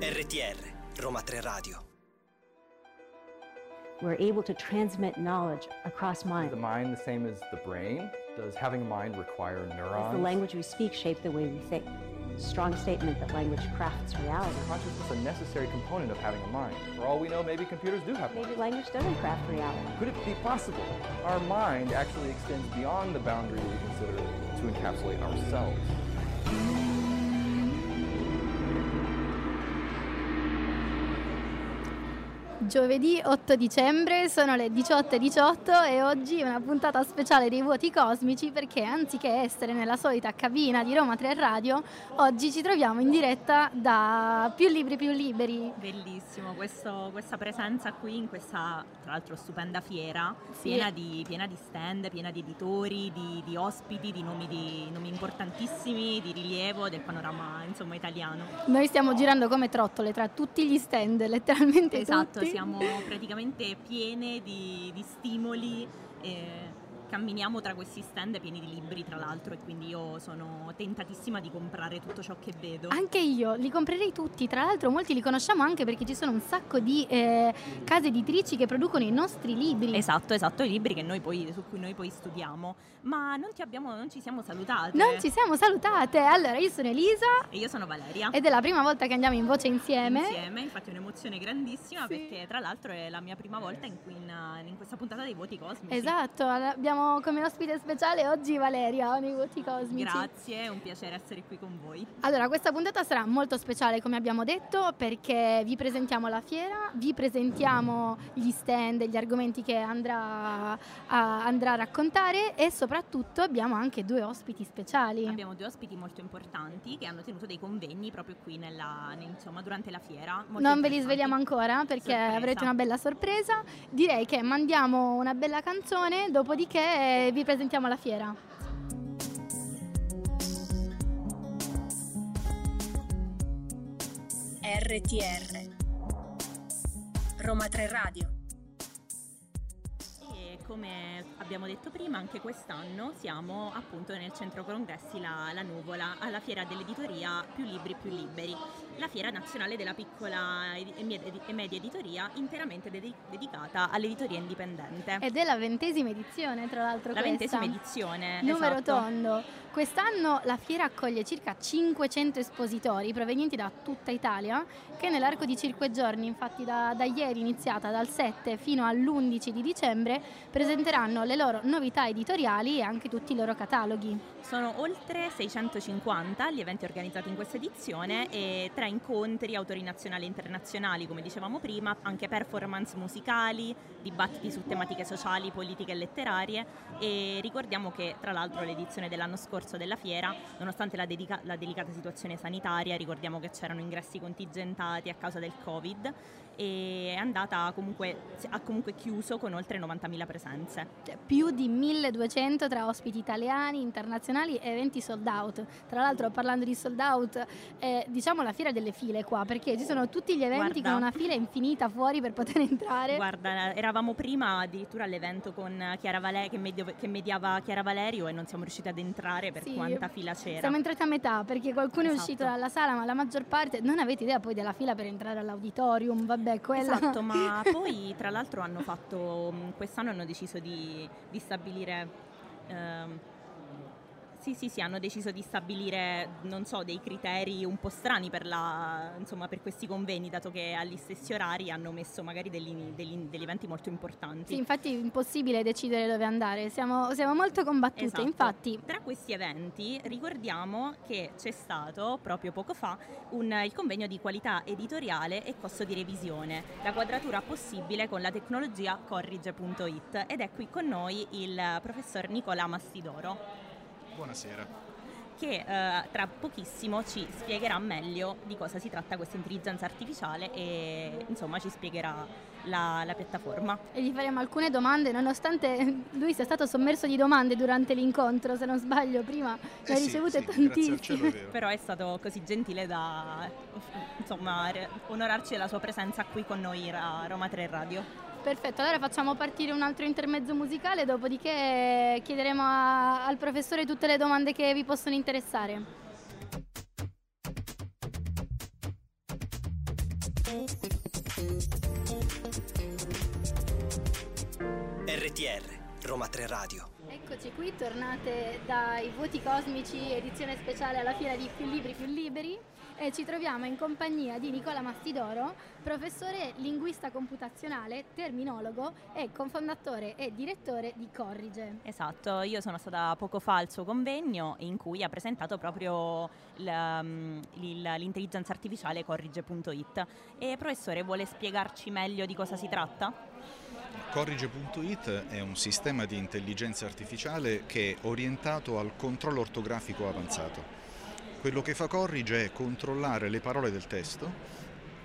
RTR, Roma 3 Radio. We're able to transmit knowledge across Is mind. the mind the same as the brain? Does having a mind require neurons? Does neurons? the language we speak shape the way we think? Strong statement that language crafts reality. Consciousness is a necessary component of having a mind. For all we know, maybe computers do have Maybe minds. language doesn't craft reality. Could it be possible our mind actually extends beyond the boundary we consider to encapsulate ourselves? Giovedì 8 dicembre sono le 18.18 e oggi una puntata speciale dei vuoti cosmici perché anziché essere nella solita cabina di Roma 3 Radio, oggi ci troviamo in diretta da Più Libri Più Liberi. Bellissimo questo- questa presenza qui in questa tra l'altro stupenda fiera Sì. piena, di, piena di stand, piena di editori, di, di ospiti, di nomi, di nomi importantissimi, di rilievo del panorama insomma italiano. Noi stiamo girando come trottole tra tutti gli stand, letteralmente Esatto, tutti. Siamo praticamente piene di, di stimoli. e camminiamo tra questi stand pieni di libri tra l'altro e quindi io sono tentatissima di comprare tutto ciò che vedo. Anche io li comprerei tutti, tra l'altro molti li conosciamo anche perché ci sono un sacco di eh, case editrici che producono i nostri libri. Esatto, esatto, i libri che noi poi, su cui noi poi studiamo. Ma non, ti abbiamo, non ci siamo salutate. Non ci siamo salutate, allora io sono Elisa E io sono Valeria. ed è la prima volta che andiamo in voce insieme. Insieme, infatti è un'emozione grandissima Sì. perché tra l'altro è la mia prima volta in, cui in, in questa puntata dei voti cosmici. Esatto, abbiamo come ospite speciale oggi Valeria nei voti cosmici. Grazie, è un piacere essere qui con voi. Allora, questa puntata sarà molto speciale come abbiamo detto perché vi presentiamo la fiera, vi presentiamo gli stand, gli argomenti che andrà a, andrà a raccontare e soprattutto abbiamo anche due ospiti speciali. Abbiamo due ospiti molto importanti che hanno tenuto dei convegni proprio qui nella, ne- insomma, durante la fiera. Non ve li svegliamo ancora perché Sorpresa. avrete una bella sorpresa. Direi che mandiamo una bella canzone, dopodiché vi presentiamo la fiera. RTR Roma 3 Radio E come abbiamo detto prima, anche quest'anno siamo appunto nel centro congressi La, La Nuvola, alla fiera dell'editoria Più Libri Più Liberi, la fiera nazionale della piccola e med- media editoria interamente dedi- dedicata all'editoria indipendente. Ed è la ventesima edizione, tra l'altro. la questa. ventesima edizione. Numero esatto. tondo. Quest'anno la fiera accoglie circa 500 espositori provenienti da tutta Italia che nell'arco di 5 giorni, infatti da, da ieri iniziata dal 7 fino all'11 di dicembre, presenteranno le loro novità editoriali e anche tutti i loro cataloghi. Sono oltre 650 gli eventi organizzati in questa edizione e tre incontri, autori nazionali e internazionali, come dicevamo prima, anche performance musicali, dibattiti su tematiche sociali, politiche e letterarie e ricordiamo che tra l'altro l'edizione dell'anno scorso della fiera, nonostante la, dedica- la delicata situazione sanitaria, ricordiamo che c'erano ingressi contingentati a causa del Covid e è andata comunque, ha comunque chiuso con oltre 90.000 presenze. Cioè, più di 1200 tra ospiti italiani, internazionali e eventi sold out. Tra l'altro parlando di sold out, è diciamo la fiera delle file qua, perché ci sono tutti gli eventi Guarda. con una fila infinita fuori per poter entrare. Guarda, eravamo prima addirittura all'evento con Chiara Vale- che, medio- che mediava Chiara Valerio e non siamo riusciti ad entrare per Sì. quanta fila c'era. Siamo entrati a metà perché qualcuno è Esatto. uscito dalla sala, ma la maggior parte non avete idea poi della fila per entrare all'auditorium, vabbè, quella Esatto, ma poi tra l'altro hanno fatto, quest'anno hanno deciso di, di stabilire... ehm, sì, sì, sì, hanno deciso di stabilire, non so, dei criteri un po' strani per, la, insomma, per questi convegni, dato che agli stessi orari hanno messo magari degli, degli- degli eventi molto importanti. Sì, infatti è impossibile decidere dove andare, siamo, siamo molto combattute, Esatto. infatti. Tra questi eventi ricordiamo che c'è stato proprio poco fa un- il convegno di qualità editoriale e costo di revisione, la quadratura possibile con la tecnologia corrige.it ed è qui con noi il professor Nicola Mastidoro Buonasera. che eh, tra pochissimo ci spiegherà meglio di cosa si tratta questa intelligenza artificiale e insomma ci spiegherà la, la piattaforma. e gli faremo alcune domande, nonostante lui sia stato sommerso di domande durante l'incontro, se non sbaglio, prima ne Eh ha sì, ricevute sì, tantissime. è. Però è stato così gentile da insomma, onorarci della sua presenza qui con noi a Roma 3 Radio. Perfetto, allora facciamo partire un altro intermezzo musicale, dopodiché chiederemo a- al professore tutte le domande che vi possono interessare. RTR, Roma 3 Radio. Eccoci qui, tornate dai Voti Cosmici, edizione speciale alla fiera di Più Libri Più Liberi e ci troviamo in compagnia di Nicola Mastidoro, professore linguista computazionale, terminologo e cofondatore e direttore di Corrige. Esatto, io sono stata poco fa al suo convegno in cui ha presentato proprio il- l'intelligenza artificiale corrige.it. E professore, vuole spiegarci meglio di cosa si tratta? Corrige.it è un sistema di intelligenza artificiale che è orientato al controllo ortografico avanzato. Quello che fa Corrige è controllare le parole del testo,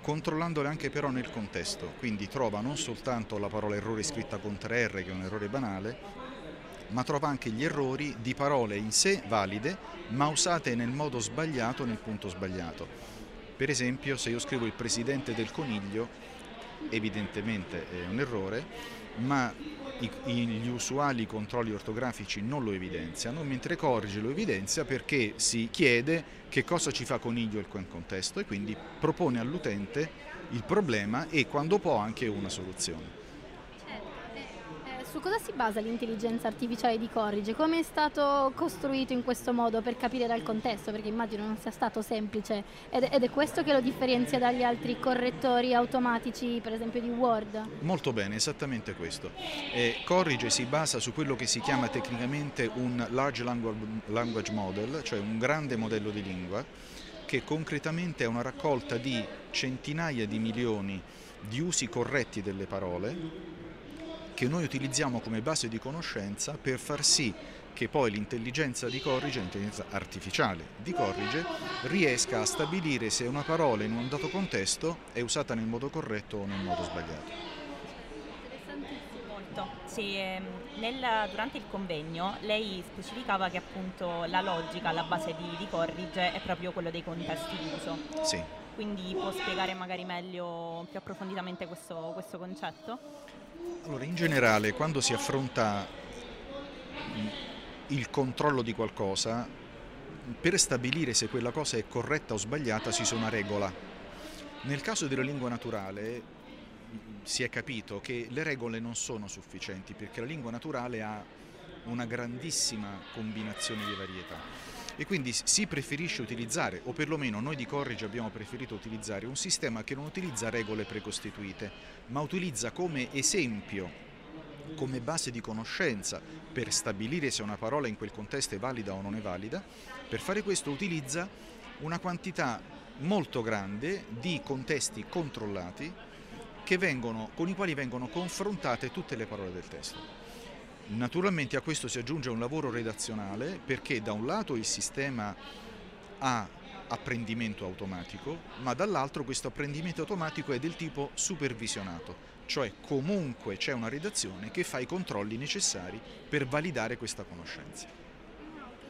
controllandole anche però nel contesto, quindi trova non soltanto la parola errore scritta con 3R, che è un errore banale, ma trova anche gli errori di parole in sé valide, ma usate nel modo sbagliato nel punto sbagliato. Per esempio, se io scrivo il presidente del coniglio, evidentemente è un errore, ma gli usuali controlli ortografici non lo evidenziano, mentre Corrige lo evidenzia perché si chiede che cosa ci fa coniglio in quel contesto e quindi propone all'utente il problema e quando può anche una soluzione. Su cosa si basa l'intelligenza artificiale di Corrige? Come è stato costruito in questo modo per capire dal contesto? Perché immagino non sia stato semplice ed, ed è questo che lo differenzia dagli altri correttori automatici, per esempio di Word. Molto bene, esattamente questo. Eh, Corrige si basa su quello che si chiama tecnicamente un large language model, cioè un grande modello di lingua, che concretamente è una raccolta di centinaia di milioni di usi corretti delle parole che noi utilizziamo come base di conoscenza per far sì che poi l'intelligenza di Corrige, l'intelligenza artificiale di Corrige, riesca a stabilire se una parola in un dato contesto è usata nel modo corretto o nel modo sbagliato. Molto. Sì, ehm, nel- durante il convegno lei specificava che appunto la logica alla base di, di Corrige è proprio quello dei contesti di uso. Sì. Quindi può spiegare magari meglio, più approfonditamente questo, questo concetto? Allora, in generale, quando si affronta il controllo di qualcosa, per stabilire se quella cosa è corretta o sbagliata si usa una regola. Nel caso della lingua naturale si è capito che le regole non sono sufficienti perché la lingua naturale ha una grandissima combinazione di varietà e quindi si preferisce utilizzare, o perlomeno noi di Corrige abbiamo preferito utilizzare, un sistema che non utilizza regole precostituite, ma utilizza come esempio, come base di conoscenza per stabilire se una parola in quel contesto è valida o non è valida. Per fare questo utilizza una quantità molto grande di contesti controllati vengono, con i quali vengono confrontate tutte le parole del testo. Naturalmente a questo si aggiunge un lavoro redazionale perché da un lato il sistema ha apprendimento automatico, ma dall'altro questo apprendimento automatico è del tipo supervisionato, cioè comunque c'è una redazione che fa i controlli necessari per validare questa conoscenza.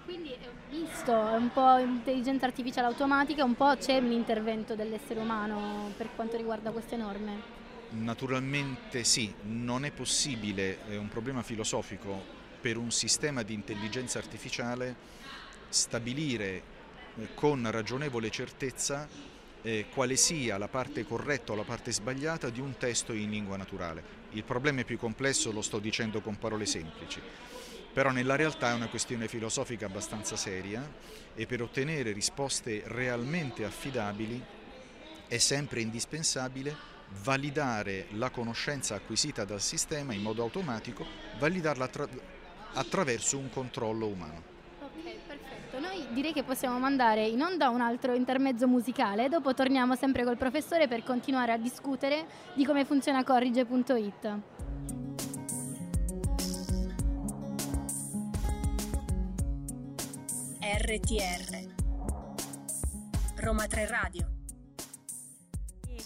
Quindi visto, è un po' intelligenza artificiale automatica, un po' c'è un intervento dell'essere umano per quanto riguarda queste norme. Naturalmente sì, non è possibile, è un problema filosofico, per un sistema di intelligenza artificiale stabilire eh, con ragionevole certezza eh, quale sia la parte corretta o la parte sbagliata di un testo in lingua naturale. Il problema è più complesso, lo sto dicendo con parole semplici, però nella realtà è una questione filosofica abbastanza seria e per ottenere risposte realmente affidabili è sempre indispensabile validare la conoscenza acquisita dal sistema in modo automatico, validarla attra- attraverso un controllo umano. Ok, perfetto. Noi direi che possiamo mandare in onda un altro intermezzo musicale, dopo torniamo sempre col professore per continuare a discutere di come funziona corrige.it. RTR Roma 3 Radio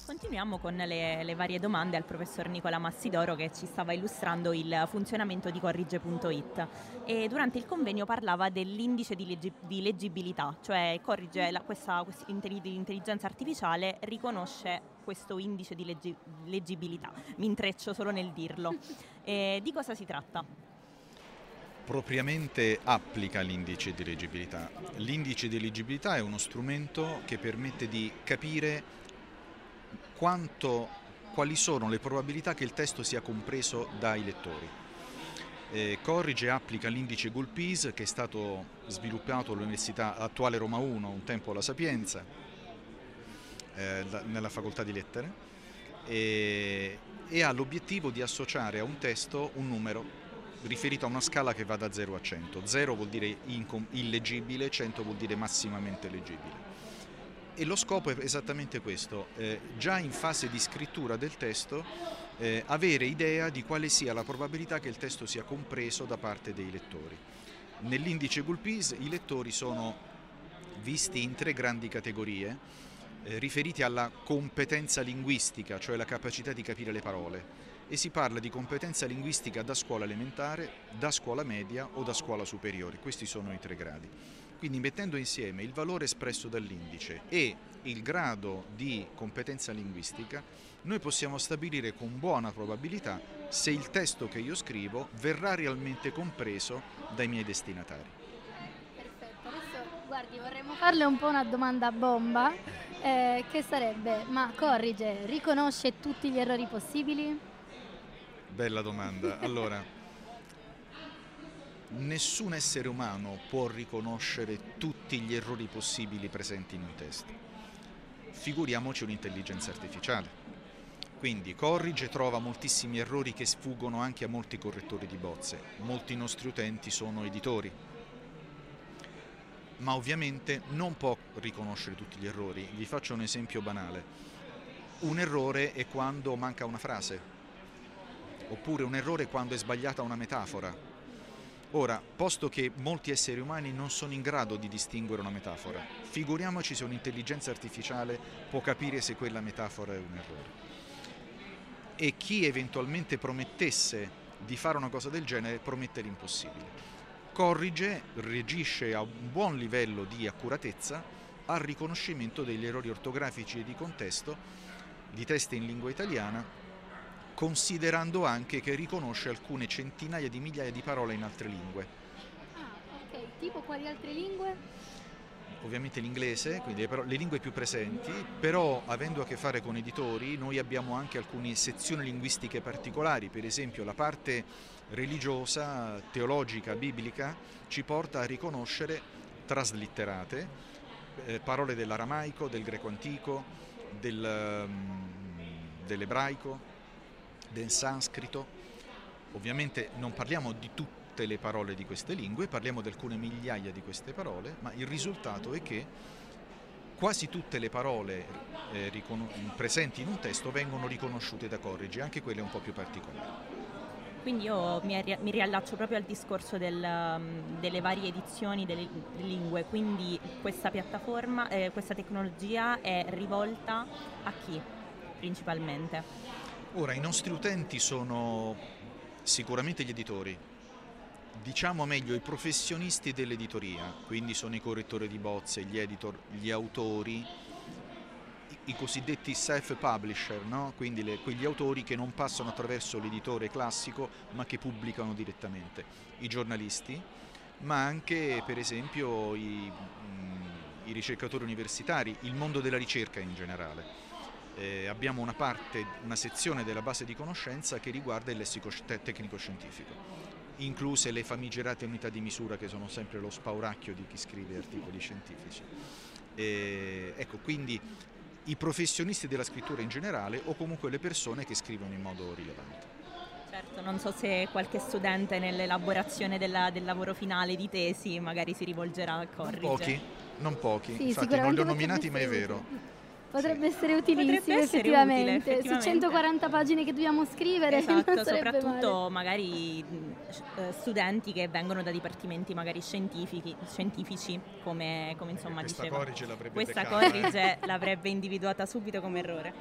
continuiamo con le, le varie domande al professor Nicola Massidoro che ci stava illustrando il funzionamento di corrige.it e durante il convegno parlava dell'indice di, leggi- di leggibilità, cioè corrige la- questa, questa intelli- l'intelligenza artificiale riconosce questo indice di leggi- leggibilità. Mi intreccio solo nel dirlo. E di cosa si tratta? propriamente applica l'indice di leggibilità. L'indice di leggibilità è uno strumento che permette di capire quanto, quali sono le probabilità che il testo sia compreso dai lettori. Eh, corrige e applica l'indice Gulpis che è stato sviluppato all'Università attuale Roma 1, un tempo alla Sapienza, eh, nella facoltà di lettere, e, e ha l'obiettivo di associare a un testo un numero riferito a una scala che va da 0 a 100. 0 vuol dire illeggibile, 100 vuol dire massimamente leggibile. E lo scopo è esattamente questo, eh, già in fase di scrittura del testo eh, avere idea di quale sia la probabilità che il testo sia compreso da parte dei lettori. Nell'indice Gulpis i lettori sono visti in tre grandi categorie eh, riferiti alla competenza linguistica, cioè la capacità di capire le parole e si parla di competenza linguistica da scuola elementare, da scuola media o da scuola superiore. Questi sono i tre gradi. Quindi mettendo insieme il valore espresso dall'indice e il grado di competenza linguistica, noi possiamo stabilire con buona probabilità se il testo che io scrivo verrà realmente compreso dai miei destinatari. Perfetto, adesso guardi, vorremmo farle un po' una domanda bomba, eh, che sarebbe, ma corrige, riconosce tutti gli errori possibili? Bella domanda. Allora, nessun essere umano può riconoscere tutti gli errori possibili presenti in un testo. Figuriamoci un'intelligenza artificiale. Quindi corrige trova moltissimi errori che sfuggono anche a molti correttori di bozze. Molti nostri utenti sono editori. Ma ovviamente non può riconoscere tutti gli errori. Vi faccio un esempio banale. Un errore è quando manca una frase oppure un errore quando è sbagliata una metafora. Ora, posto che molti esseri umani non sono in grado di distinguere una metafora, figuriamoci se un'intelligenza artificiale può capire se quella metafora è un errore. E chi eventualmente promettesse di fare una cosa del genere promette l'impossibile. Corrige, reagisce a un buon livello di accuratezza al riconoscimento degli errori ortografici e di contesto di testi in lingua italiana considerando anche che riconosce alcune centinaia di migliaia di parole in altre lingue. Ah, ok, tipo quali altre lingue? Ovviamente l'inglese, quindi le, le lingue più presenti, però avendo a che fare con editori noi abbiamo anche alcune sezioni linguistiche particolari, per esempio la parte religiosa, teologica, biblica ci porta a riconoscere traslitterate eh, parole dell'aramaico, del greco antico, del, um, dell'ebraico, del sanscrito. Ovviamente non parliamo di tutte le parole di queste lingue, parliamo di alcune migliaia di queste parole, ma il risultato è che quasi tutte le parole eh, presenti in un testo vengono riconosciute da Corrigi, anche quelle un po' più particolari. Quindi io mi, mi riallaccio proprio al discorso del, um, delle varie edizioni delle lingue, quindi questa piattaforma, eh, questa tecnologia è rivolta a chi principalmente? Ora, i nostri utenti sono sicuramente gli editori, diciamo meglio i professionisti dell'editoria, quindi sono i correttori di bozze, gli editor, gli autori, i, cosiddetti self-publisher, no? quindi le, quegli autori che non passano attraverso l'editore classico ma che pubblicano direttamente, i giornalisti, ma anche per esempio i, mh, i ricercatori universitari, il mondo della ricerca in generale eh, abbiamo una parte, una sezione della base di conoscenza che riguarda il lessico tecnico-scientifico, incluse le famigerate unità di misura che sono sempre lo spauracchio di chi scrive articoli scientifici. Eh, ecco, quindi i professionisti della scrittura in generale o comunque le persone che scrivono in modo rilevante. Certo, non so se qualche studente nell'elaborazione della, del lavoro finale di tesi magari si rivolgerà a corrigere. Non pochi, non pochi, sì, infatti non li ho nominati ma è vero. Potrebbe essere utilissimo Potrebbe essere effettivamente. Utile, effettivamente. Su 140 pagine che dobbiamo scrivere. Esatto, soprattutto male. magari eh, studenti che vengono da dipartimenti magari scientifici, come, come insomma Questa diceva. Corrige l'avrebbe Questa beccata, corrige eh. l'avrebbe individuata subito come errore.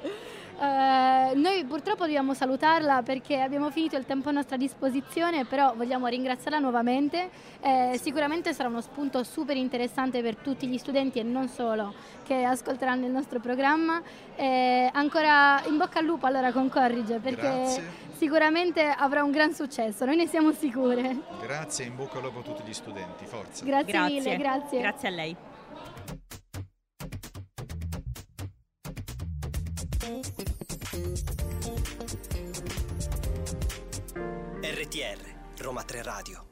Uh, noi purtroppo dobbiamo salutarla perché abbiamo finito il tempo a nostra disposizione, però vogliamo ringraziarla nuovamente. Eh, sicuramente sarà uno spunto super interessante per tutti gli studenti e non solo che ascolteranno il nostro programma programma. E ancora in bocca al lupo allora con Corrige perché Grazie. sicuramente avrà un gran successo, noi ne siamo sicure. Grazie in bocca al lupo a tutti gli studenti. Forza. Grazie, Grazie, mille, grazie. Grazie a lei. RTR, Roma 3 Radio.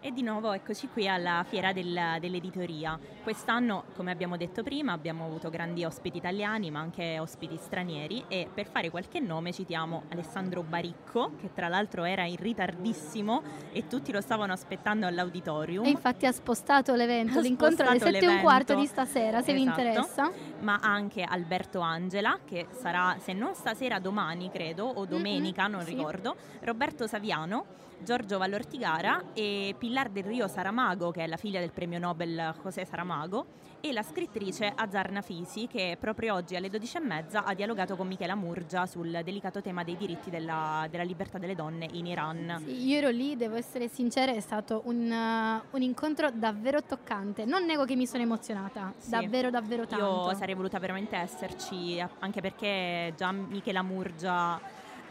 E di nuovo eccoci qui alla fiera del- dell'editoria. Quest'anno, come abbiamo detto prima, abbiamo avuto grandi ospiti italiani ma anche ospiti stranieri e per fare qualche nome citiamo Alessandro Baricco, che tra l'altro era in ritardissimo e tutti lo stavano aspettando all'auditorium. E infatti ha spostato l'evento, Ha l'incontro alle spostato 7 e un quarto di stasera, se vi Esatto. interessa. ma anche Alberto Angela, che sarà, se non stasera, domani credo, o domenica, non sì. ricordo, Roberto Saviano, Giorgio Vallortigara e Pilar del Rio Saramago, che è la figlia del premio Nobel José Saramago, e la scrittrice Azar Nafisi, che proprio oggi alle 12.30 ha dialogato con Michela Murgia sul delicato tema dei diritti della, della libertà delle donne in Iran. Sì, io ero lì, devo essere sincera, è stato un, uh, un incontro davvero toccante. Non nego che mi sono emozionata, Sì. davvero davvero tanto. Io sarei voluta veramente esserci, anche perché già Michela Murgia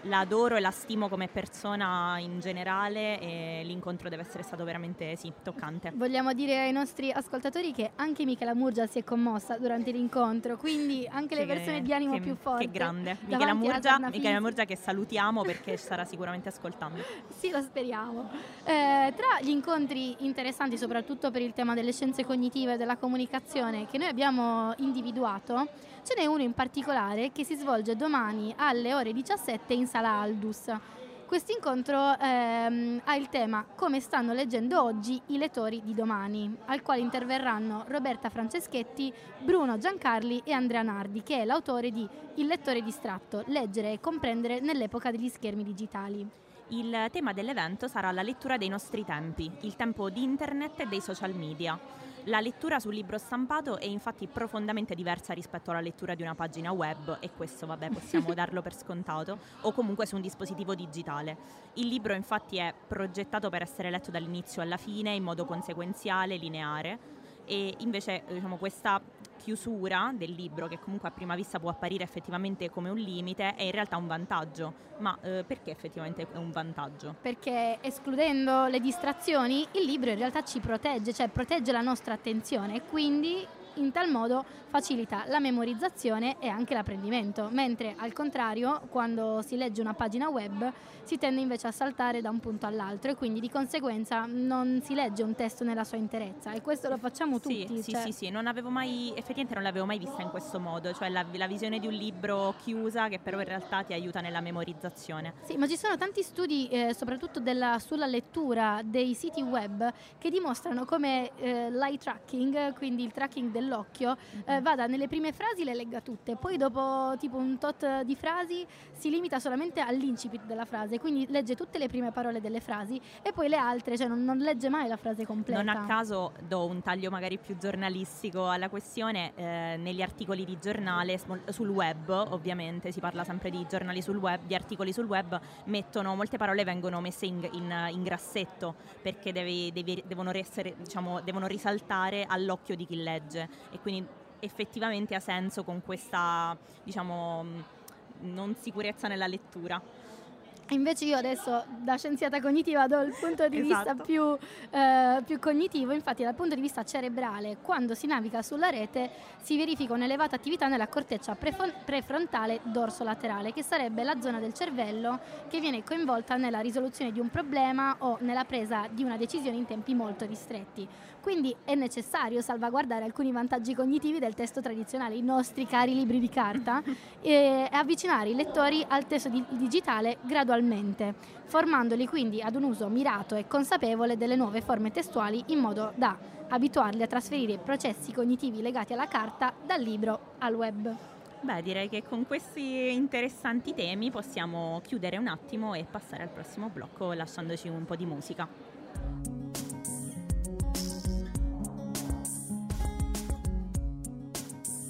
la adoro e la stimo come persona in generale e l'incontro deve essere stato veramente sì, toccante. Vogliamo dire ai nostri ascoltatori che anche Michela Murgia si è commossa durante l'incontro, quindi anche le Che- persone di animo che- più forti. Che grande. Michela Murgia, Michela. Murgia che salutiamo perché ci starà sicuramente ascoltando. Sì, lo speriamo. Eh, tra gli incontri interessanti, soprattutto per il tema delle scienze cognitive e della comunicazione che noi abbiamo individuato, ce n'è uno in particolare che si svolge domani alle ore 17 in sala Aldus. Questo incontro ehm, ha il tema Come stanno leggendo oggi i lettori di domani, al quale interverranno Roberta Franceschetti, Bruno Giancarli e Andrea Nardi, che è l'autore di Il lettore distratto, leggere e comprendere nell'epoca degli schermi digitali. Il tema dell'evento sarà la lettura dei nostri tempi, il tempo di internet e dei social media. La lettura sul libro stampato è infatti profondamente diversa rispetto alla lettura di una pagina web e questo vabbè possiamo darlo per scontato o comunque su un dispositivo digitale. Il libro infatti è progettato per essere letto dall'inizio alla fine in modo conseguenziale, lineare e invece eh, diciamo, questa chiusura del libro che comunque a prima vista può apparire effettivamente come un limite è in realtà un vantaggio. Ma eh, perché effettivamente è un vantaggio? perché escludendo le distrazioni il libro in realtà ci protegge, cioè protegge la nostra attenzione e quindi in tal modo facilita la memorizzazione e anche l'apprendimento, mentre al contrario quando si legge una pagina web si tende invece a saltare da un punto all'altro e quindi di conseguenza non si legge un testo nella sua interezza e questo lo facciamo Sì, tutti. sì, cioè- sì, sì, non avevo mai, effettivamente non l'avevo mai vista in questo modo, cioè la, la visione di un libro chiusa che però in realtà ti aiuta nella memorizzazione. Sì, ma ci sono tanti studi, eh, soprattutto della- sulla lettura dei siti web, che dimostrano come eh, l'eye tracking, quindi il tracking dell'occhio, eh, vada nelle prime frasi le legga tutte, poi dopo tipo un tot di frasi si limita solamente all'incipit della frase, quindi legge tutte le prime parole delle frasi e poi le altre, cioè non, non legge mai la frase completa. Non a caso do un taglio magari più giornalistico alla questione, eh, negli articoli di giornale, sul web ovviamente, si parla sempre di giornali sul web, di articoli sul web, mettono, molte parole vengono messe in, in- in grassetto perché devi- devi- devono, essere, diciamo, devono risaltare all'occhio di chi legge e quindi effettivamente ha senso con questa diciamo, non sicurezza nella lettura. Invece io adesso da scienziata cognitiva do il punto di vista Esatto. più, eh, più cognitivo, infatti dal punto di vista cerebrale quando si naviga sulla rete si verifica un'elevata attività nella corteccia prefon- prefrontale dorso-laterale che sarebbe la zona del cervello che viene coinvolta nella risoluzione di un problema o nella presa di una decisione in tempi molto ristretti. Quindi è necessario salvaguardare alcuni vantaggi cognitivi del testo tradizionale, i nostri cari libri di carta, e avvicinare i lettori al testo di- digitale gradualmente, formandoli quindi ad un uso mirato e consapevole delle nuove forme testuali in modo da abituarli a trasferire i processi cognitivi legati alla carta dal libro al web. Beh, direi che con questi interessanti temi possiamo chiudere un attimo e passare al prossimo blocco lasciandoci un po' di musica.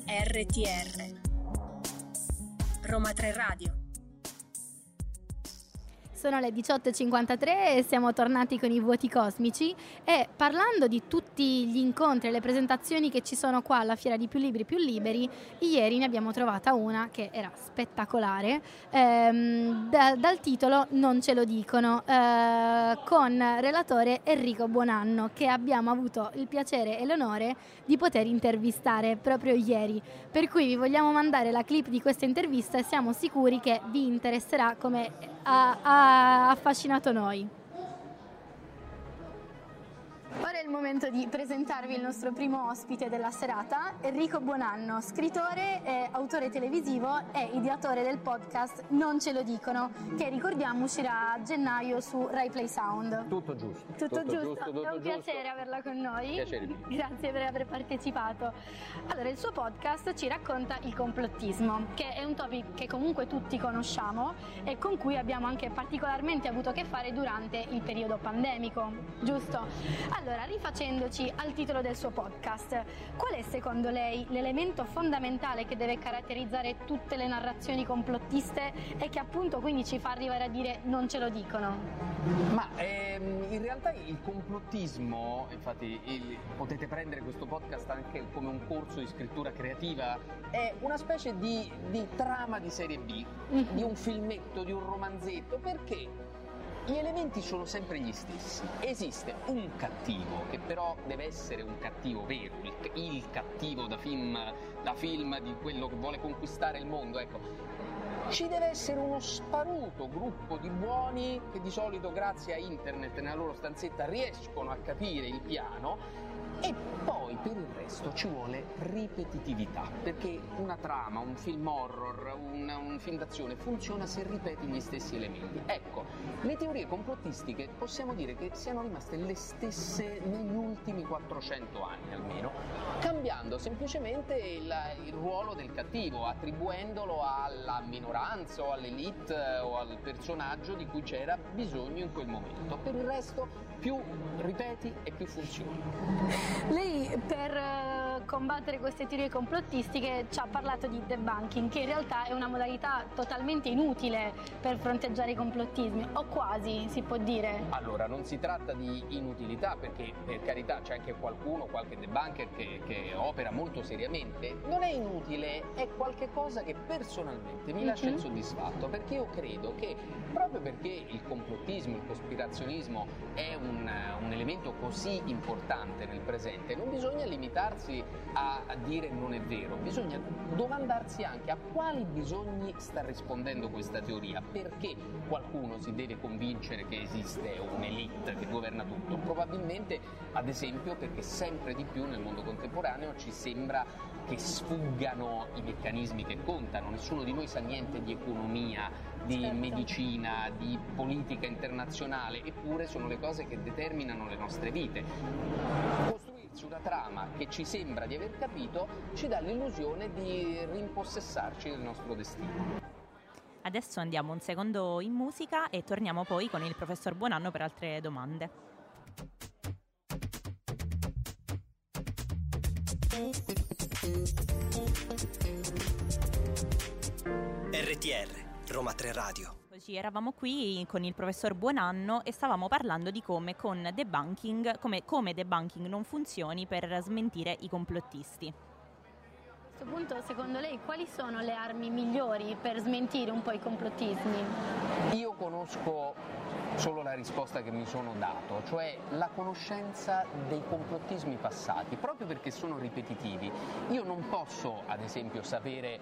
RTR Roma 3 Radio Sono le 18.53 e siamo tornati con i vuoti cosmici e parlando di tutti gli incontri e le presentazioni che ci sono qua alla Fiera di Più Libri Più Liberi, ieri ne abbiamo trovata una che era spettacolare, ehm, da, dal titolo Non ce lo dicono, eh, con relatore Enrico Buonanno che abbiamo avuto il piacere e l'onore di poter intervistare proprio ieri. Per cui vi vogliamo mandare la clip di questa intervista e siamo sicuri che vi interesserà come ha, ha affascinato noi. Ora è il momento di presentarvi il nostro primo ospite della serata, Enrico Buonanno, scrittore e autore televisivo e ideatore del podcast Non ce lo dicono, che ricordiamo uscirà a gennaio su Rai Play Sound. Tutto giusto. Tutto, tutto giusto, giusto tutto è un giusto. piacere averla con noi. Piacere mio. Grazie per aver partecipato. Allora, il suo podcast ci racconta il complottismo, che è un topic che comunque tutti conosciamo e con cui abbiamo anche particolarmente avuto a che fare durante il periodo pandemico, giusto? Allora, rifacendoci al titolo del suo podcast, qual è secondo lei l'elemento fondamentale che deve caratterizzare tutte le narrazioni complottiste e che appunto quindi ci fa arrivare a dire non ce lo dicono? Ma ehm, in realtà il complottismo, infatti il- potete prendere questo podcast anche come un corso di scrittura creativa, è una specie di, di trama di serie B, di un filmetto, di un romanzetto, perché gli elementi sono sempre gli stessi. Esiste un cattivo, che però deve essere un cattivo vero, il, il cattivo da film, da film di quello che vuole conquistare il mondo, ecco. Ci deve essere uno sparuto gruppo di buoni che di solito grazie a internet nella loro stanzetta riescono a capire il piano e poi per il resto ci vuole ripetitività, perché una trama, un film horror, un, un film d'azione funziona se ripeti gli stessi elementi. Ecco, le teorie complottistiche possiamo dire che siano rimaste le stesse negli ultimi 400 anni almeno, cambiando semplicemente il, il ruolo del cattivo, attribuendolo alla minoranza o all'elite eh, o al personaggio di cui c'era bisogno in quel momento. Per il resto più ripeti e più funziona. Lei per eh, combattere queste teorie complottistiche ci ha parlato di debunking, che in realtà è una modalità totalmente inutile per fronteggiare i complottismi, o quasi si può dire. Allora, non si tratta di inutilità perché per carità c'è anche qualcuno, qualche debunker che, che opera molto seriamente. Non è inutile, è qualcosa che personalmente mi lascia Mhm. insoddisfatto perché io credo che proprio perché il complottismo, il cospirazionismo è un, un elemento così importante nel presente, non bisogna limitarsi a, a dire non è vero, bisogna domandarsi anche a quali bisogni sta rispondendo questa teoria, perché qualcuno si deve convincere che esiste un'elite che governa tutto, probabilmente ad esempio perché sempre di più nel mondo contemporaneo ci sembra che sfuggano i meccanismi che contano, nessuno di noi sa niente di economia, di Certo. medicina, di politica internazionale, eppure sono le cose che determinano le nostre vite. Costruirsi una trama che ci sembra di aver capito ci dà l'illusione di rimpossessarci del nostro destino. Adesso andiamo un secondo in musica e torniamo poi con il professor Buonanno per altre domande. RTR, Roma 3 Radio. Eravamo qui con il professor Buonanno e stavamo parlando di come con debunking, come, come debunking non funzioni per smentire i complottisti. A questo punto, secondo lei, quali sono le armi migliori per smentire un po' i complottismi? Io conosco solo la risposta che mi sono dato, cioè la conoscenza dei complottismi passati, proprio perché sono ripetitivi. Io non posso, ad esempio, sapere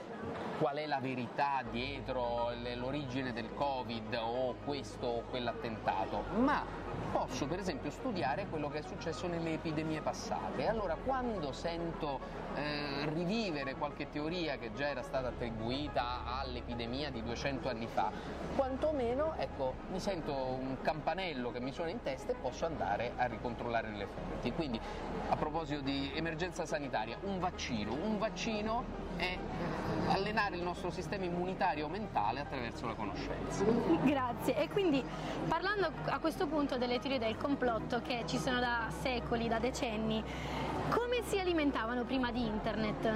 qual è la verità dietro l'origine del Covid o questo o quell'attentato, ma posso per esempio studiare quello che è successo nelle epidemie passate. Allora quando sento eh, rivivere qualche teoria che già era stata attribuita all'epidemia di 200 anni fa, quantomeno ecco, mi sento un campanello che mi suona in testa e posso andare a ricontrollare le fonti. Quindi a proposito di emergenza sanitaria, un vaccino, un vaccino è allenare il nostro sistema immunitario mentale attraverso la conoscenza. Grazie. E quindi parlando a questo punto delle teorie del complotto che ci sono da secoli, da decenni, come si alimentavano prima di internet?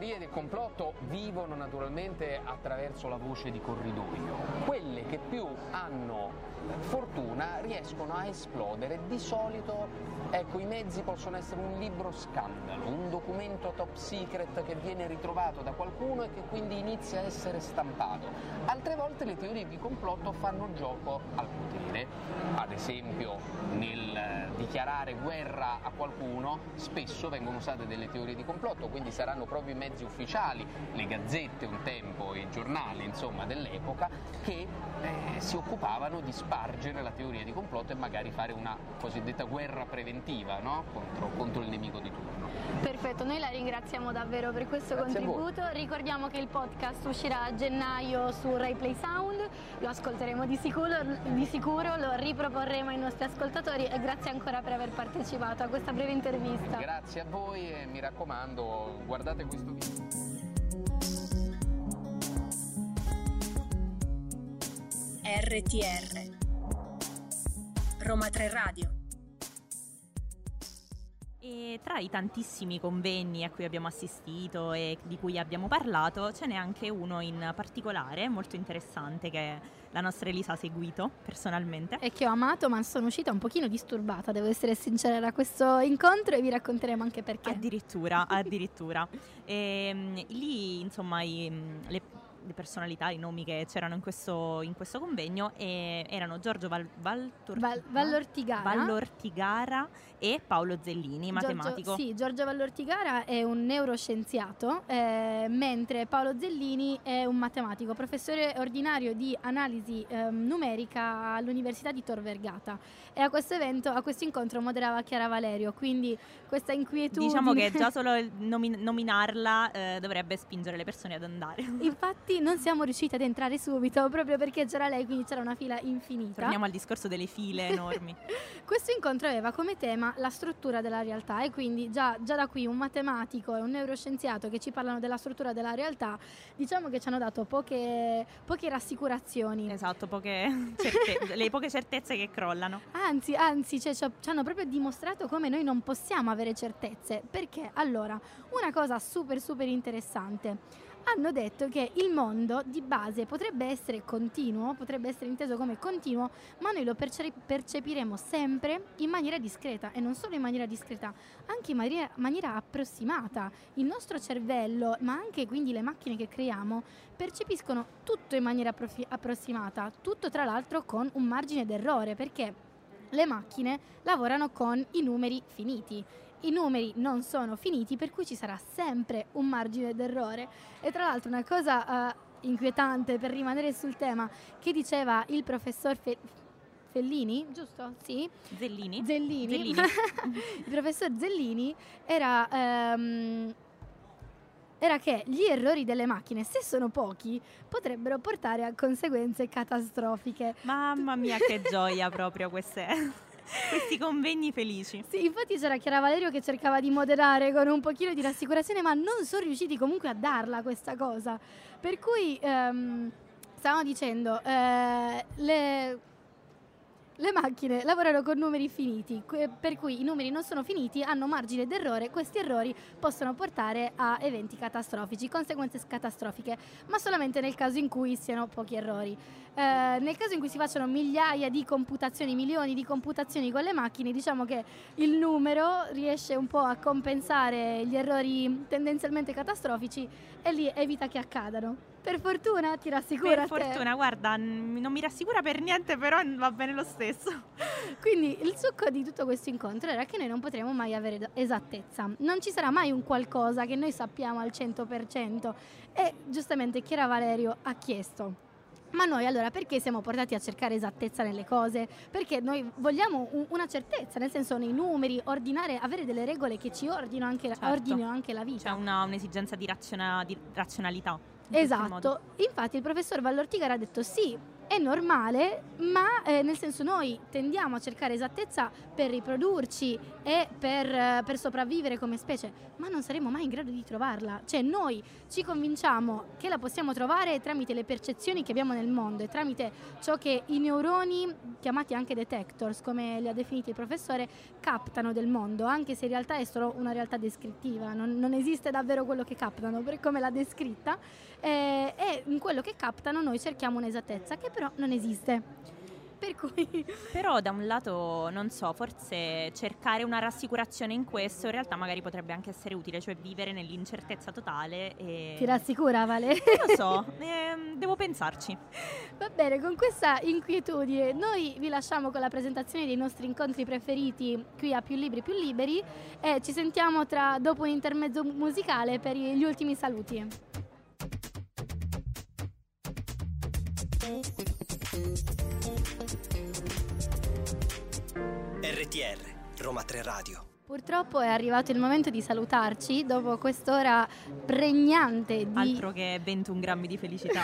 Teorie del complotto vivono naturalmente attraverso la voce di corridoio. Quelle che più hanno fortuna riescono a esplodere. Di solito, ecco, i mezzi possono essere un libro scandalo, un documento top secret che viene ritrovato da qualcuno e che quindi inizia a essere stampato. Altre volte le teorie di complotto fanno gioco al potere, ad esempio nel dichiarare guerra a qualcuno spesso vengono usate delle teorie di complotto, quindi saranno proprio i mezzi ufficiali, le gazzette un tempo, i giornali insomma dell'epoca che eh, si occupavano di spargere la teoria di complotto e magari fare una cosiddetta guerra preventiva no? contro, contro, il nemico di turno. Perfetto, noi la ringraziamo davvero per questo Grazie contributo. Ricordiamo che il podcast uscirà a gennaio su Rai Play Sound, lo ascolteremo di sicuro, di sicuro, lo riproporremo ai nostri ascoltatori e grazie ancora per aver partecipato a questa breve intervista. Grazie a voi e mi raccomando guardate questo video. RTR Roma 3 Radio E tra i tantissimi convegni a cui abbiamo assistito e di cui abbiamo parlato, ce n'è anche uno in particolare molto interessante che la nostra Elisa ha seguito personalmente. E che ho amato, ma sono uscita un pochino disturbata, devo essere sincera, da questo incontro e vi racconteremo anche perché. Addirittura, addirittura. E, lì, insomma, i, le le personalità, i nomi che c'erano in questo, in questo convegno e erano Giorgio Val, Valtor- Val, Vallortigara. Vallortigara e Paolo Zellini, matematico. Giorgio, sì, Giorgio Vallortigara è un neuroscienziato, eh, mentre Paolo Zellini è un matematico, professore ordinario di analisi eh, numerica all'Università di Tor Vergata. E a questo evento, a questo incontro moderava Chiara Valerio, quindi questa inquietudine... Diciamo che già solo nomin- nominarla eh, dovrebbe spingere le persone ad andare. Infatti non siamo riusciti ad entrare subito proprio perché c'era lei, quindi c'era una fila infinita. Torniamo al discorso delle file enormi. Questo incontro aveva come tema la struttura della realtà e quindi già, già, da qui un matematico e un neuroscienziato che ci parlano della struttura della realtà, diciamo che ci hanno dato poche, poche rassicurazioni. Esatto, poche certe- le poche certezze che crollano. Anzi, anzi, cioè, ci hanno proprio dimostrato come noi non possiamo avere certezze. Perché? Allora, una cosa super super interessante hanno detto che il mondo di base potrebbe essere continuo, potrebbe essere inteso come continuo, ma noi lo perce- percepiremo sempre in maniera discreta e non solo in maniera discreta, anche in maniera, maniera approssimata. Il nostro cervello, ma anche quindi le macchine che creiamo, percepiscono tutto in maniera profi- approssimata, tutto tra l'altro con un margine d'errore, perché le macchine lavorano con i numeri finiti i numeri non sono finiti, per cui ci sarà sempre un margine d'errore. E tra l'altro una cosa uh, inquietante per rimanere sul tema che diceva il professor Fe- Fellini, giusto? Sì. Zellini. Zellini. Zellini. il professor Zellini era... Um, era che gli errori delle macchine, se sono pochi, potrebbero portare a conseguenze catastrofiche. Mamma mia, che gioia proprio queste questi convegni felici. Sì, infatti c'era Chiara Valerio che cercava di moderare con un pochino di rassicurazione, ma non sono riusciti comunque a darla questa cosa. Per cui ehm, stavamo dicendo, eh, le, le macchine lavorano con numeri finiti, per cui i numeri non sono finiti, hanno margine d'errore, questi errori possono portare a eventi catastrofici, conseguenze catastrofiche, ma solamente nel caso in cui siano pochi errori. Eh, nel caso in cui si facciano migliaia di computazioni, milioni di computazioni con le macchine, diciamo che il numero riesce un po' a compensare gli errori tendenzialmente catastrofici e lì evita che accadano. Per fortuna ti rassicura. Per fortuna, guarda, non mi rassicura per niente, però va bene lo stesso. Quindi il succo di tutto questo incontro era che noi non potremo mai avere esattezza. Non ci sarà mai un qualcosa che noi sappiamo al 100%. E giustamente Chiara Valerio ha chiesto. Ma noi allora perché siamo portati a cercare esattezza nelle cose? Perché noi vogliamo un, una certezza, nel senso nei numeri, ordinare, avere delle regole che ci ordino anche, certo. ordinino anche la vita. C'è una, un'esigenza di, raziona, di razionalità. Esatto, infatti il professor Vallortigara ha detto sì, è normale, ma eh, nel senso noi tendiamo a cercare esattezza per riprodurci e per, eh, per, sopravvivere come specie, ma non saremo mai in grado di trovarla. Cioè noi ci convinciamo che la possiamo trovare tramite le percezioni che abbiamo nel mondo e tramite ciò che i neuroni, chiamati anche detectors, come li ha definiti il professore, captano del mondo, anche se in realtà è solo una realtà descrittiva, non, non esiste davvero quello che captano, per come l'ha descritta, eh, e in quello che captano noi cerchiamo un'esattezza che però non esiste. Per cui... Però da un lato, non so, forse cercare una rassicurazione in questo in realtà magari potrebbe anche essere utile, cioè vivere nell'incertezza totale. E... Ti rassicura, Vale? Non lo so, eh, devo pensarci. Va bene, con questa inquietudine noi vi lasciamo con la presentazione dei nostri incontri preferiti qui a Più Libri Più Liberi e ci sentiamo tra, dopo un intermezzo musicale per gli ultimi saluti. RTR, Roma 3 Radio. Purtroppo è arrivato il momento di salutarci dopo quest'ora pregnante di... Altro che 21 grammi di felicità.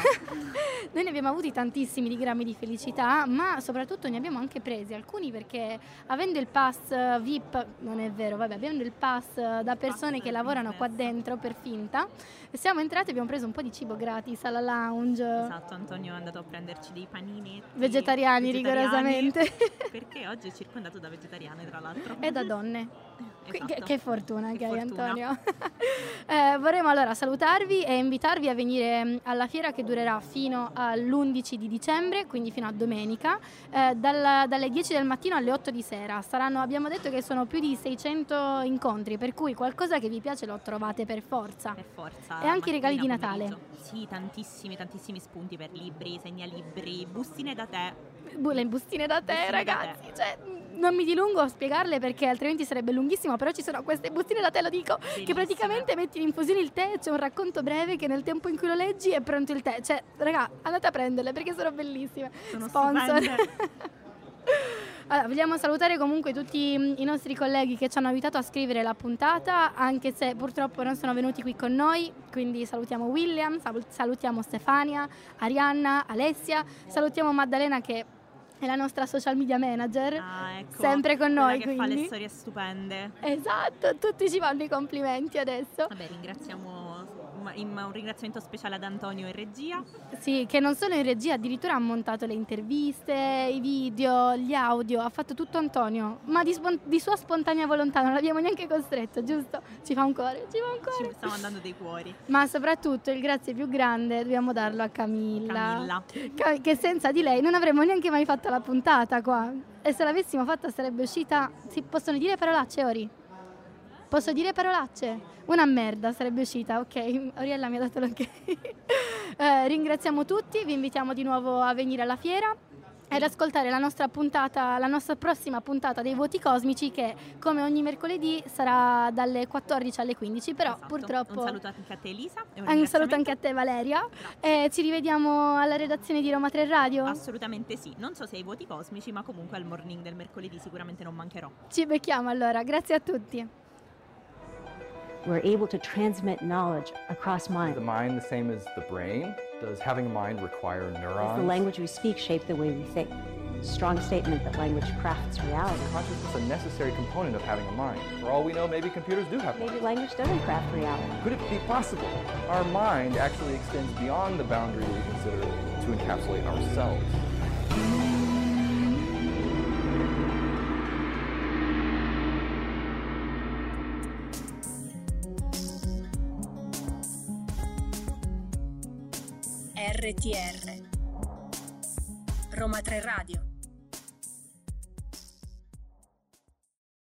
Noi ne abbiamo avuti tantissimi di grammi di felicità, ma soprattutto ne abbiamo anche presi alcuni perché avendo il pass eh, VIP, non è vero, vabbè, avendo il pass eh, da persone che lavorano qua dentro per finta, siamo entrati e abbiamo preso un po' di cibo gratis alla lounge. Esatto, Antonio è andato a prenderci dei panini vegetariani, vegetariani rigorosamente. Perché oggi è circondato da vegetariane, tra l'altro. E da donne. Esatto. Che, che, fortuna che, che hai fortuna. Antonio. eh, vorremmo allora salutarvi e invitarvi a venire mm, alla fiera che durerà fino all'11 di dicembre, quindi fino a domenica, eh, dalla, dalle 10 del mattino alle 8 di sera. Saranno, abbiamo detto che sono più di 600 incontri, per cui qualcosa che vi piace lo trovate per forza. Per forza. E anche i regali di Natale. Sì, tantissimi, tantissimi spunti per libri, segnalibri, bustine da te. Le bustine da te, Bustine da ragazzi. te. Cioè, non mi dilungo a spiegarle perché altrimenti sarebbe lunghissimo, però ci sono queste bustine da te, lo dico, che Bellissime. praticamente metti in infusione il tè, c'è un racconto breve che nel tempo in cui lo leggi è pronto il tè. Cioè, raga, andate a prenderle perché sono bellissime. Sono Sponsor. Allora, vogliamo salutare comunque tutti mm, i nostri colleghi che ci hanno aiutato a scrivere la puntata, anche se purtroppo non sono venuti qui con noi, quindi salutiamo William, salu- salutiamo Stefania, Arianna, Alessia, salutiamo Maddalena che è la nostra social media manager, Ah, ecco, sempre con noi. che fa quindi. le storie stupende. Esatto, tutti ci fanno i complimenti adesso. Vabbè, ringraziamo ma- un ringraziamento speciale ad Antonio in regia. Sì, che non solo in regia, addirittura ha montato le interviste, i video, gli audio, ha fatto tutto Antonio, ma di, spon- di sua spontanea volontà, non l'abbiamo neanche costretto, giusto? Ci fa un cuore, ci fa un cuore. Ci stiamo andando dei cuori. Ma soprattutto il grazie più grande dobbiamo darlo a Camilla. Camilla. Ca- Che senza di lei non avremmo neanche mai fatto la puntata qua. E se l'avessimo fatta sarebbe uscita. Si possono dire parolacce, Ori? Posso dire parolacce? Una merda sarebbe uscita, ok. Oriella mi ha dato l'ok. Eh, ringraziamo tutti, vi invitiamo di nuovo a venire alla fiera. Ed ascoltare la nostra puntata, la nostra prossima puntata dei voti cosmici che come ogni mercoledì sarà dalle 14 alle 15, però Esatto. purtroppo Un saluto anche a te Elisa. un, un saluto anche a te Valeria e ci rivediamo alla redazione di Roma 3 Radio. Assolutamente sì, non so se ai voti cosmici, ma comunque al morning del mercoledì sicuramente non mancherò. Ci becchiamo allora, grazie a tutti. We're able to transmit knowledge across Is the mind. mind the same as the brain? Does having a mind require Does neurons? the language we speak shape the way we think? Strong statement that language crafts reality. Consciousness is a necessary component of having a mind. For all we know, maybe computers do have one. Maybe language doesn't craft reality. Could it be possible? Our mind actually extends beyond the boundary we consider to encapsulate ourselves. RTR Roma 3 Radio